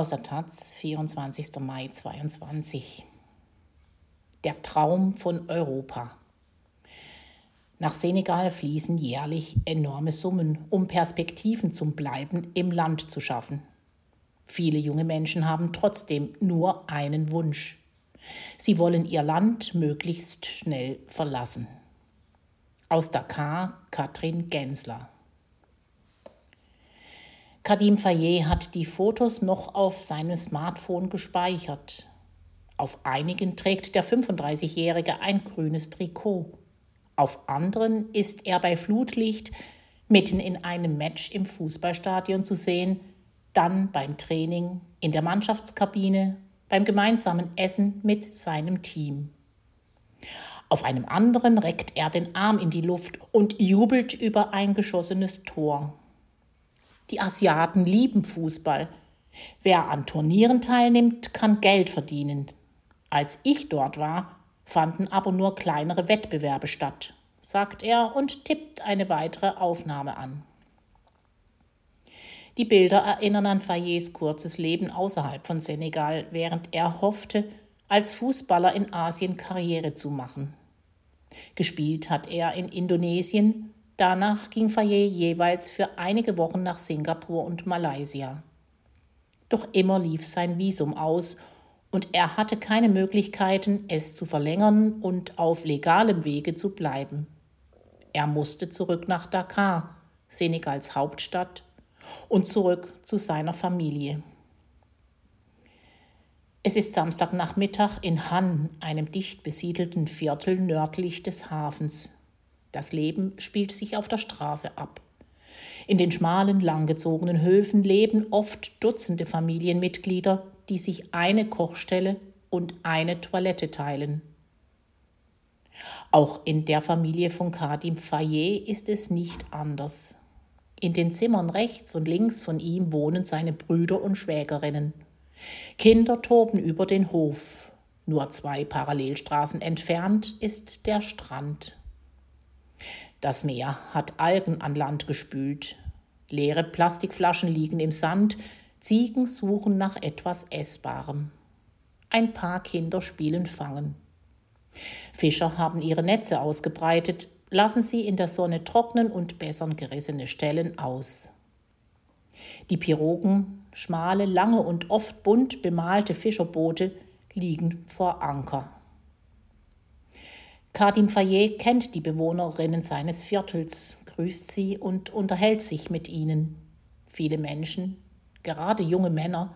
Aus der Taz, 24. Mai 22. Der Traum von Europa. Nach Senegal fließen jährlich enorme Summen, um Perspektiven zum Bleiben im Land zu schaffen. Viele junge Menschen haben trotzdem nur einen Wunsch. Sie wollen ihr Land möglichst schnell verlassen. Aus Dakar Katrin Gensler. Kadim Fayet hat die Fotos noch auf seinem Smartphone gespeichert. Auf einigen trägt der 35-Jährige ein grünes Trikot. Auf anderen ist er bei Flutlicht mitten in einem Match im Fußballstadion zu sehen, dann beim Training, in der Mannschaftskabine, beim gemeinsamen Essen mit seinem Team. Auf einem anderen reckt er den Arm in die Luft und jubelt über ein geschossenes Tor. Die Asiaten lieben Fußball. Wer an Turnieren teilnimmt, kann Geld verdienen. Als ich dort war, fanden aber nur kleinere Wettbewerbe statt, sagt er und tippt eine weitere Aufnahme an. Die Bilder erinnern an Fayets kurzes Leben außerhalb von Senegal, während er hoffte, als Fußballer in Asien Karriere zu machen. Gespielt hat er in Indonesien, danach ging Fayet jeweils für einige Wochen nach Singapur und Malaysia. Doch immer lief sein Visum aus und er hatte keine Möglichkeiten, es zu verlängern und auf legalem Wege zu bleiben. Er musste zurück nach Dakar, Senegals Hauptstadt, und zurück zu seiner Familie. Es ist Samstagnachmittag in Han, einem dicht besiedelten Viertel nördlich des Hafens. Das Leben spielt sich auf der Straße ab. In den schmalen, langgezogenen Höfen leben oft Dutzende Familienmitglieder, die sich eine Kochstelle und eine Toilette teilen. Auch in der Familie von Kadim Fayet ist es nicht anders. In den Zimmern rechts und links von ihm wohnen seine Brüder und Schwägerinnen. Kinder toben über den Hof. Nur zwei Parallelstraßen entfernt ist der Strand. Das Meer hat Algen an Land gespült. Leere Plastikflaschen liegen im Sand, Ziegen suchen nach etwas Essbarem. Ein paar Kinder spielen Fangen. Fischer haben ihre Netze ausgebreitet, lassen sie in der Sonne trocknen und bessern gerissene Stellen aus. Die Pirogen, schmale, lange und oft bunt bemalte Fischerboote, liegen vor Anker. Kadim Fayet kennt die Bewohnerinnen seines Viertels, grüßt sie und unterhält sich mit ihnen. Viele Menschen, gerade junge Männer,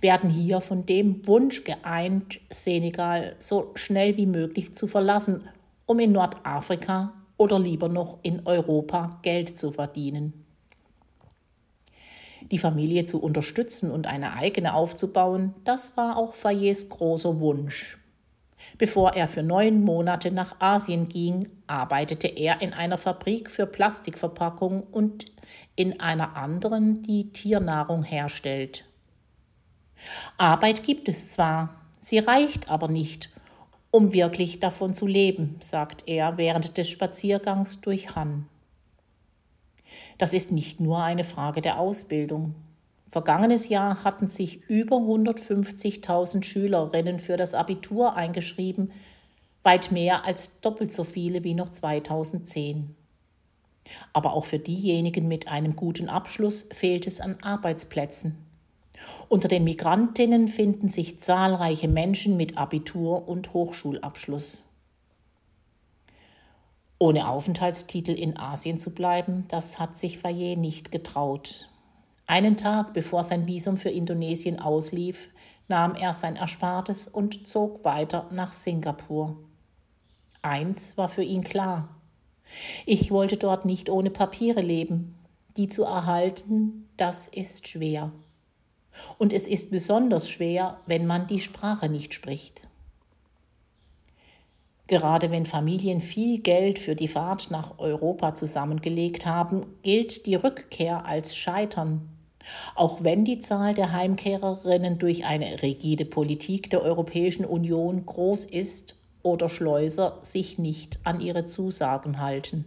werden hier von dem Wunsch geeint, Senegal so schnell wie möglich zu verlassen, um in Nordafrika oder lieber noch in Europa Geld zu verdienen. Die Familie zu unterstützen und eine eigene aufzubauen, das war auch Fayets großer Wunsch. Bevor er für neun Monate nach Asien ging, arbeitete er in einer Fabrik für Plastikverpackung und in einer anderen, die Tiernahrung herstellt. Arbeit gibt es zwar, sie reicht aber nicht, um wirklich davon zu leben, sagt er während des Spaziergangs durch Han. Das ist nicht nur eine Frage der Ausbildung. Vergangenes Jahr hatten sich über 150.000 Schülerinnen für das Abitur eingeschrieben, weit mehr als doppelt so viele wie noch 2010. Aber auch für diejenigen mit einem guten Abschluss fehlt es an Arbeitsplätzen. Unter den Migrantinnen finden sich zahlreiche Menschen mit Abitur und Hochschulabschluss. Ohne Aufenthaltstitel in Asien zu bleiben, das hat sich Fayet nicht getraut. Einen Tag bevor sein Visum für Indonesien auslief, nahm er sein Erspartes und zog weiter nach Singapur. Eins war für ihn klar. Ich wollte dort nicht ohne Papiere leben. Die zu erhalten, das ist schwer. Und es ist besonders schwer, wenn man die Sprache nicht spricht. Gerade wenn Familien viel Geld für die Fahrt nach Europa zusammengelegt haben, gilt die Rückkehr als Scheitern. Auch wenn die Zahl der Heimkehrerinnen durch eine rigide Politik der Europäischen Union groß ist oder Schleuser sich nicht an ihre Zusagen halten.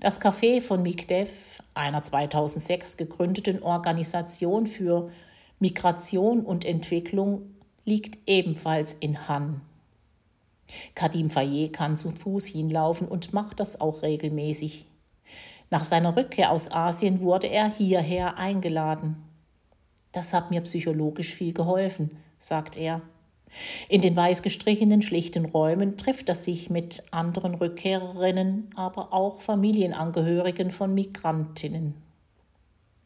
Das Café von MIGDEF, einer 2006 gegründeten Organisation für Migration und Entwicklung, liegt ebenfalls in Han. Kadim Faye kann zu Fuß hinlaufen und macht das auch regelmäßig. Nach seiner Rückkehr aus Asien wurde er hierher eingeladen. Das hat mir psychologisch viel geholfen, sagt er. In den weiß gestrichenen, schlichten Räumen trifft er sich mit anderen Rückkehrerinnen, aber auch Familienangehörigen von Migrantinnen.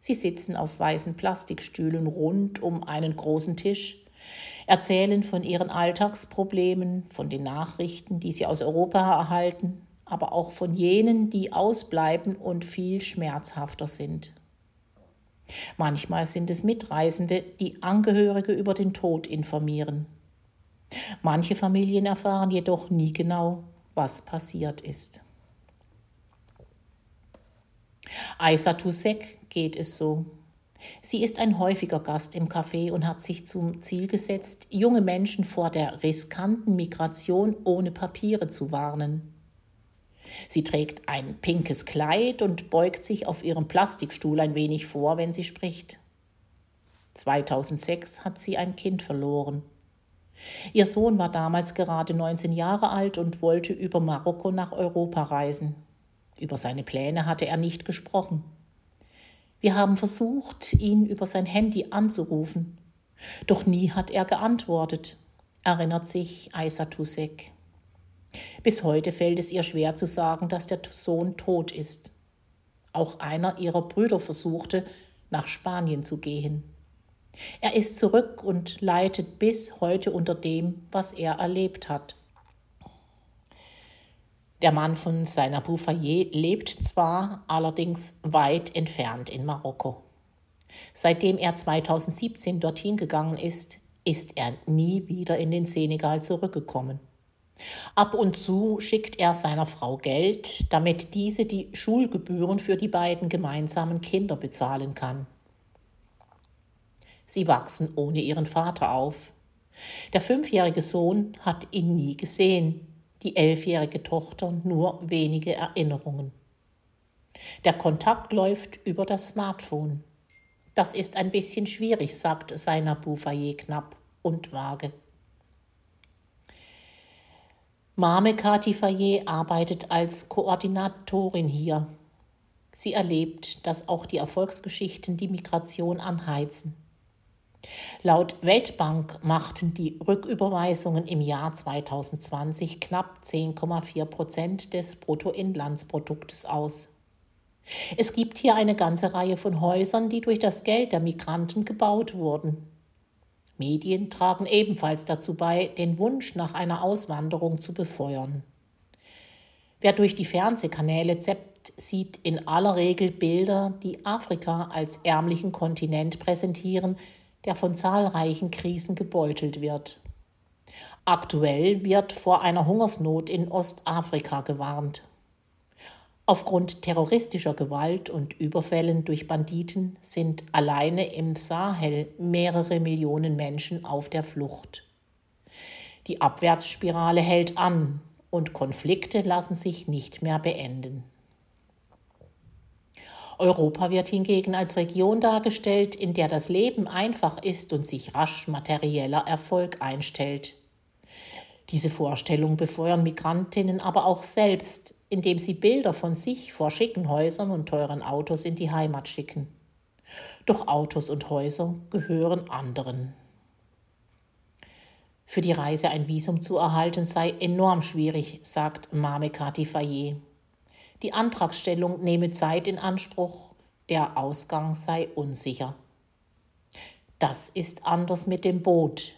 Sie sitzen auf weißen Plastikstühlen rund um einen großen Tisch, erzählen von ihren Alltagsproblemen, von den Nachrichten, die sie aus Europa erhalten, aber auch von jenen, die ausbleiben und viel schmerzhafter sind. Manchmal sind es Mitreisende, die Angehörige über den Tod informieren. Manche Familien erfahren jedoch nie genau, was passiert ist. Aisa Tusek geht es so. Sie ist ein häufiger Gast im Café und hat sich zum Ziel gesetzt, junge Menschen vor der riskanten Migration ohne Papiere zu warnen. Sie trägt ein pinkes Kleid und beugt sich auf ihrem Plastikstuhl ein wenig vor, wenn sie spricht. 2006 hat sie ein Kind verloren. Ihr Sohn war damals gerade 19 Jahre alt und wollte über Marokko nach Europa reisen. Über seine Pläne hatte er nicht gesprochen. Wir haben versucht, ihn über sein Handy anzurufen, doch nie hat er geantwortet, erinnert sich Aisa Tusek. Bis heute fällt es ihr schwer zu sagen, dass der Sohn tot ist. Auch einer ihrer Brüder versuchte, nach Spanien zu gehen. Er ist zurück und leidet bis heute unter dem, was er erlebt hat. Der Mann von seiner Bouffayer lebt zwar, allerdings weit entfernt in Marokko. Seitdem er 2017 dorthin gegangen ist, ist er nie wieder in den Senegal zurückgekommen. Ab und zu schickt er seiner Frau Geld, damit diese die Schulgebühren für die beiden gemeinsamen Kinder bezahlen kann. Sie wachsen ohne ihren Vater auf. Der fünfjährige Sohn hat ihn nie gesehen, die elfjährige Tochter nur wenige Erinnerungen. Der Kontakt läuft über das Smartphone. Das ist ein bisschen schwierig, sagt Seiner Bouffayer knapp und vage. Mame Kati Fayet arbeitet als Koordinatorin hier. Sie erlebt, dass auch die Erfolgsgeschichten die Migration anheizen. Laut Weltbank machten die Rücküberweisungen im Jahr 2020 knapp 10,4 Prozent des Bruttoinlandsproduktes aus. Es gibt hier eine ganze Reihe von Häusern, die durch das Geld der Migranten gebaut wurden. Medien tragen ebenfalls dazu bei, den Wunsch nach einer Auswanderung zu befeuern. Wer durch die Fernsehkanäle zeppt, sieht in aller Regel Bilder, die Afrika als ärmlichen Kontinent präsentieren, der von zahlreichen Krisen gebeutelt wird. Aktuell wird vor einer Hungersnot in Ostafrika gewarnt. Aufgrund terroristischer Gewalt und Überfällen durch Banditen sind alleine im Sahel mehrere Millionen Menschen auf der Flucht. Die Abwärtsspirale hält an und Konflikte lassen sich nicht mehr beenden. Europa wird hingegen als Region dargestellt, in der das Leben einfach ist und sich rasch materieller Erfolg einstellt. Diese Vorstellung befeuern Migrantinnen aber auch selbst, indem sie Bilder von sich vor schicken Häusern und teuren Autos in die Heimat schicken. Doch Autos und Häuser gehören anderen. Für die Reise ein Visum zu erhalten sei enorm schwierig, sagt Mame Kati Fayet. Die Antragstellung nehme Zeit in Anspruch, der Ausgang sei unsicher. Das ist anders mit dem Boot.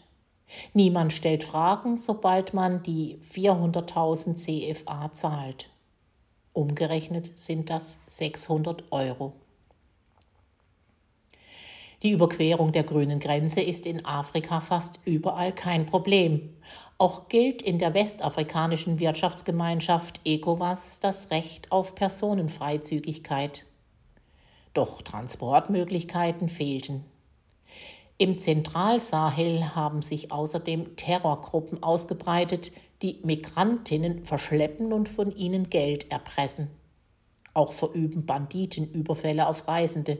Niemand stellt Fragen, sobald man die 400.000 CFA zahlt. Umgerechnet sind das 600 Euro. Die Überquerung der grünen Grenze ist in Afrika fast überall kein Problem. Auch gilt in der westafrikanischen Wirtschaftsgemeinschaft ECOWAS das Recht auf Personenfreizügigkeit. Doch Transportmöglichkeiten fehlten. Im Zentralsahel haben sich außerdem Terrorgruppen ausgebreitet, die Migrantinnen verschleppen und von ihnen Geld erpressen. Auch verüben Banditen Überfälle auf Reisende.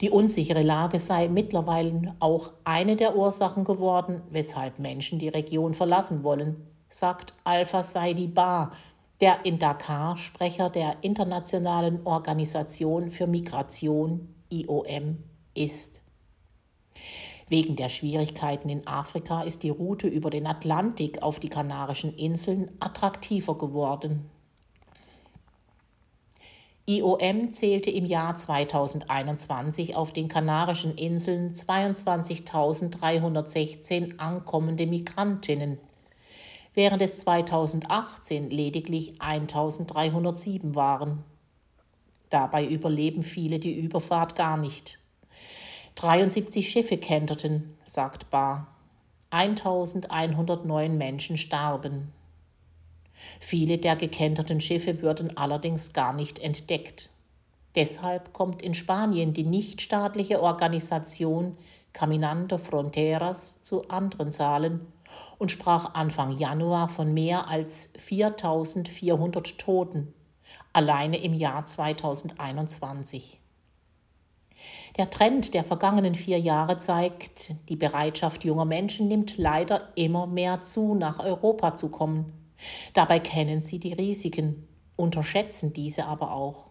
Die unsichere Lage sei mittlerweile auch eine der Ursachen geworden, weshalb Menschen die Region verlassen wollen, sagt Alpha Saidi Bar, der in Dakar Sprecher der Internationalen Organisation für Migration IOM ist. Wegen der Schwierigkeiten in Afrika ist die Route über den Atlantik auf die Kanarischen Inseln attraktiver geworden. IOM zählte im Jahr 2021 auf den Kanarischen Inseln 22.316 ankommende Migrantinnen, während es 2018 lediglich 1.307 waren. Dabei überleben viele die Überfahrt gar nicht. 73 Schiffe kenterten, sagt Barr. 1109 Menschen starben. Viele der gekenterten Schiffe würden allerdings gar nicht entdeckt. Deshalb kommt in Spanien die nichtstaatliche Organisation Caminando Fronteras zu anderen Zahlen und sprach Anfang Januar von mehr als 4400 Toten, alleine im Jahr 2021. Der Trend der vergangenen vier Jahre zeigt, die Bereitschaft junger Menschen nimmt leider immer mehr zu, nach Europa zu kommen. Dabei kennen sie die Risiken, unterschätzen diese aber auch,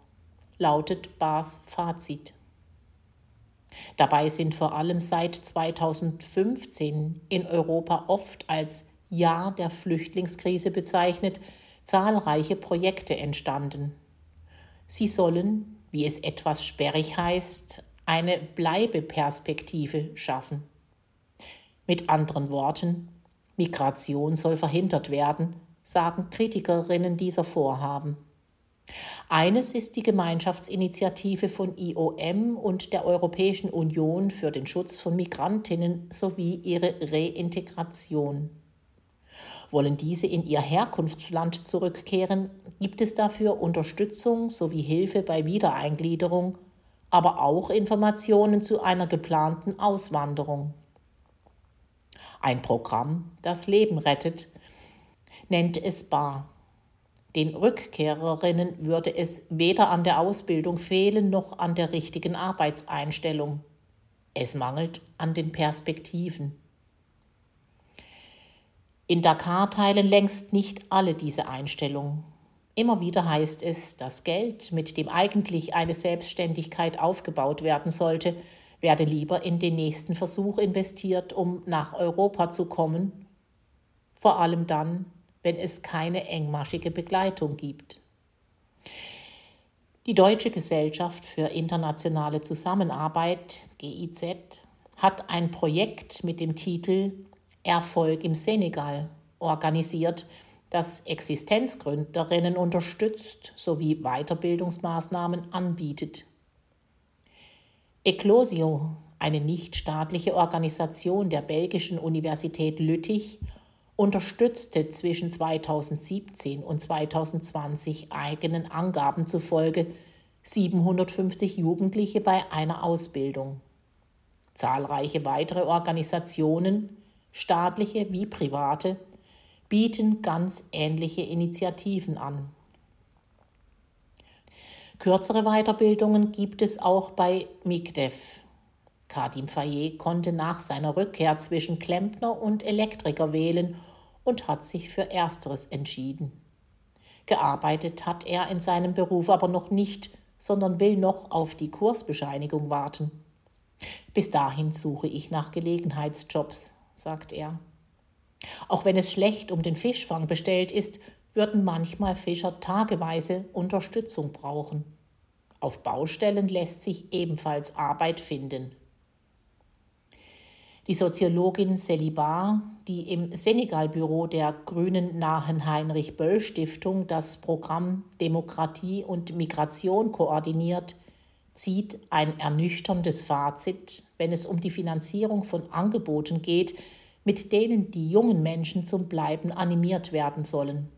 lautet Bars Fazit. Dabei sind vor allem seit 2015 in Europa oft als Jahr der Flüchtlingskrise bezeichnet, zahlreiche Projekte entstanden. Sie sollen, wie es etwas sperrig heißt, eine Bleibeperspektive schaffen. Mit anderen Worten, Migration soll verhindert werden, sagen Kritikerinnen dieser Vorhaben. Eines ist die Gemeinschaftsinitiative von IOM und der Europäischen Union für den Schutz von Migrantinnen sowie ihre Reintegration. Wollen diese in ihr Herkunftsland zurückkehren, gibt es dafür Unterstützung sowie Hilfe bei Wiedereingliederung, aber auch Informationen zu einer geplanten Auswanderung. Ein Programm, das Leben rettet, nennt es Bar. Den Rückkehrerinnen würde es weder an der Ausbildung fehlen noch an der richtigen Arbeitseinstellung. Es mangelt an den Perspektiven. In Dakar teilen längst nicht alle diese Einstellung. Immer wieder heißt es, das Geld, mit dem eigentlich eine Selbstständigkeit aufgebaut werden sollte, werde lieber in den nächsten Versuch investiert, um nach Europa zu kommen, vor allem dann, wenn es keine engmaschige Begleitung gibt. Die Deutsche Gesellschaft für internationale Zusammenarbeit, GIZ, hat ein Projekt mit dem Titel Erfolg im Senegal organisiert, das Existenzgründerinnen unterstützt sowie Weiterbildungsmaßnahmen anbietet. Eclosio, eine nichtstaatliche Organisation der belgischen Universität Lüttich, unterstützte zwischen 2017 und 2020 eigenen Angaben zufolge 750 Jugendliche bei einer Ausbildung. Zahlreiche weitere Organisationen, staatliche wie private, bieten ganz ähnliche Initiativen an. Kürzere Weiterbildungen gibt es auch bei MIGDEF, Kadim Fayet konnte nach seiner Rückkehr zwischen Klempner und Elektriker wählen und hat sich für Ersteres entschieden. Gearbeitet hat er in seinem Beruf aber noch nicht, sondern will noch auf die Kursbescheinigung warten. Bis dahin suche ich nach Gelegenheitsjobs, sagt er. Auch wenn es schlecht um den Fischfang bestellt ist, würden manchmal Fischer tageweise Unterstützung brauchen. Auf Baustellen lässt sich ebenfalls Arbeit finden. Die Soziologin Celibar, die im Senegal-Büro der Grünen nahen Heinrich-Böll-Stiftung das Programm Demokratie und Migration koordiniert, zieht ein ernüchterndes Fazit, wenn es um die Finanzierung von Angeboten geht, mit denen die jungen Menschen zum Bleiben animiert werden sollen.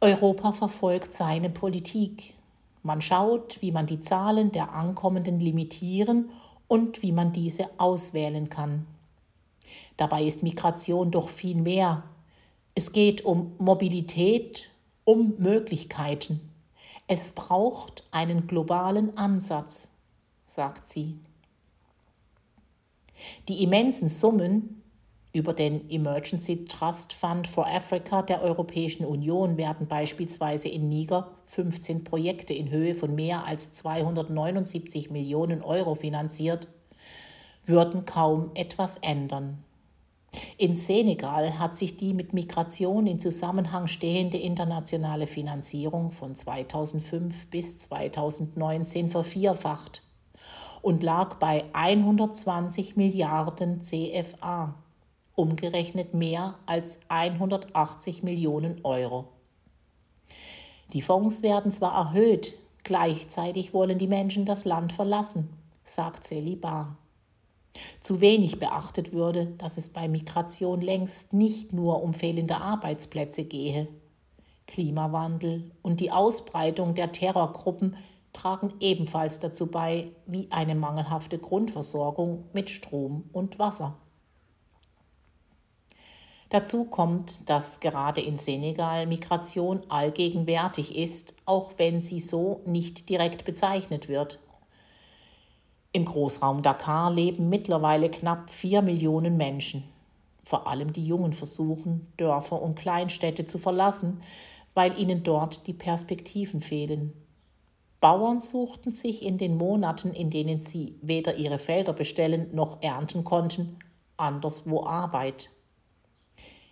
Europa verfolgt seine Politik. Man schaut, wie man die Zahlen der Ankommenden limitieren und wie man diese auswählen kann. Dabei ist Migration doch viel mehr. Es geht um Mobilität, um Möglichkeiten. Es braucht einen globalen Ansatz, sagt sie. Die immensen Summen über den Emergency Trust Fund for Africa der Europäischen Union werden beispielsweise in Niger 15 Projekte in Höhe von mehr als 279 Millionen Euro finanziert, würden kaum etwas ändern. In Senegal hat sich die mit Migration in Zusammenhang stehende internationale Finanzierung von 2005 bis 2019 vervierfacht und lag bei 120 Milliarden CFA, umgerechnet mehr als 180 Millionen Euro. Die Fonds werden zwar erhöht, gleichzeitig wollen die Menschen das Land verlassen, sagt Celibar. Zu wenig beachtet würde, dass es bei Migration längst nicht nur um fehlende Arbeitsplätze gehe. Klimawandel und die Ausbreitung der Terrorgruppen tragen ebenfalls dazu bei, wie eine mangelhafte Grundversorgung mit Strom und Wasser. Dazu kommt, dass gerade in Senegal Migration allgegenwärtig ist, auch wenn sie so nicht direkt bezeichnet wird. Im Großraum Dakar leben mittlerweile knapp vier Millionen Menschen. Vor allem die Jungen versuchen, Dörfer und Kleinstädte zu verlassen, weil ihnen dort die Perspektiven fehlen. Bauern suchten sich in den Monaten, in denen sie weder ihre Felder bestellen noch ernten konnten, anderswo Arbeit.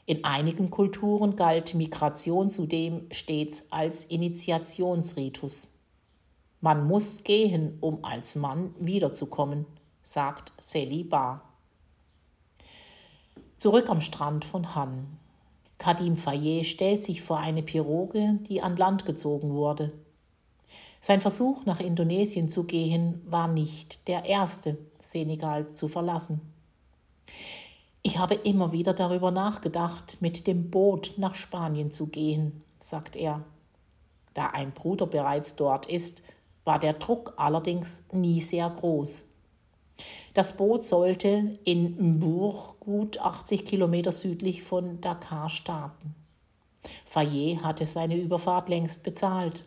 In einigen Kulturen galt Migration zudem stets als Initiationsritus. Man muss gehen, um als Mann wiederzukommen, sagt Sally Bar. Zurück am Strand von Han. Kadim Fayet stellt sich vor eine Piroge, die an Land gezogen wurde. Sein Versuch, nach Indonesien zu gehen, war nicht der erste, Senegal zu verlassen. Ich habe immer wieder darüber nachgedacht, mit dem Boot nach Spanien zu gehen, sagt er. Da ein Bruder bereits dort ist, war der Druck allerdings nie sehr groß. Das Boot sollte in Mbour gut 80 Kilometer südlich von Dakar starten. Fayet hatte seine Überfahrt längst bezahlt.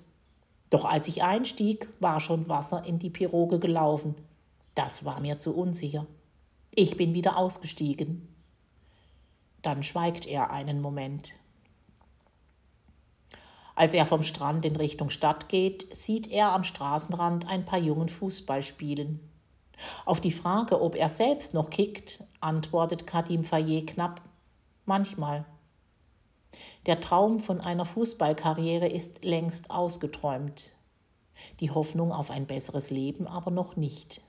Doch als ich einstieg, war schon Wasser in die Piroge gelaufen. Das war mir zu unsicher. Ich bin wieder ausgestiegen. Dann schweigt er einen Moment. Als er vom Strand in Richtung Stadt geht, sieht er am Straßenrand ein paar Jungen Fußball spielen. Auf die Frage, ob er selbst noch kickt, antwortet Kadim Fayet knapp: Manchmal. Der Traum von einer Fußballkarriere ist längst ausgeträumt. Die Hoffnung auf ein besseres Leben aber noch nicht.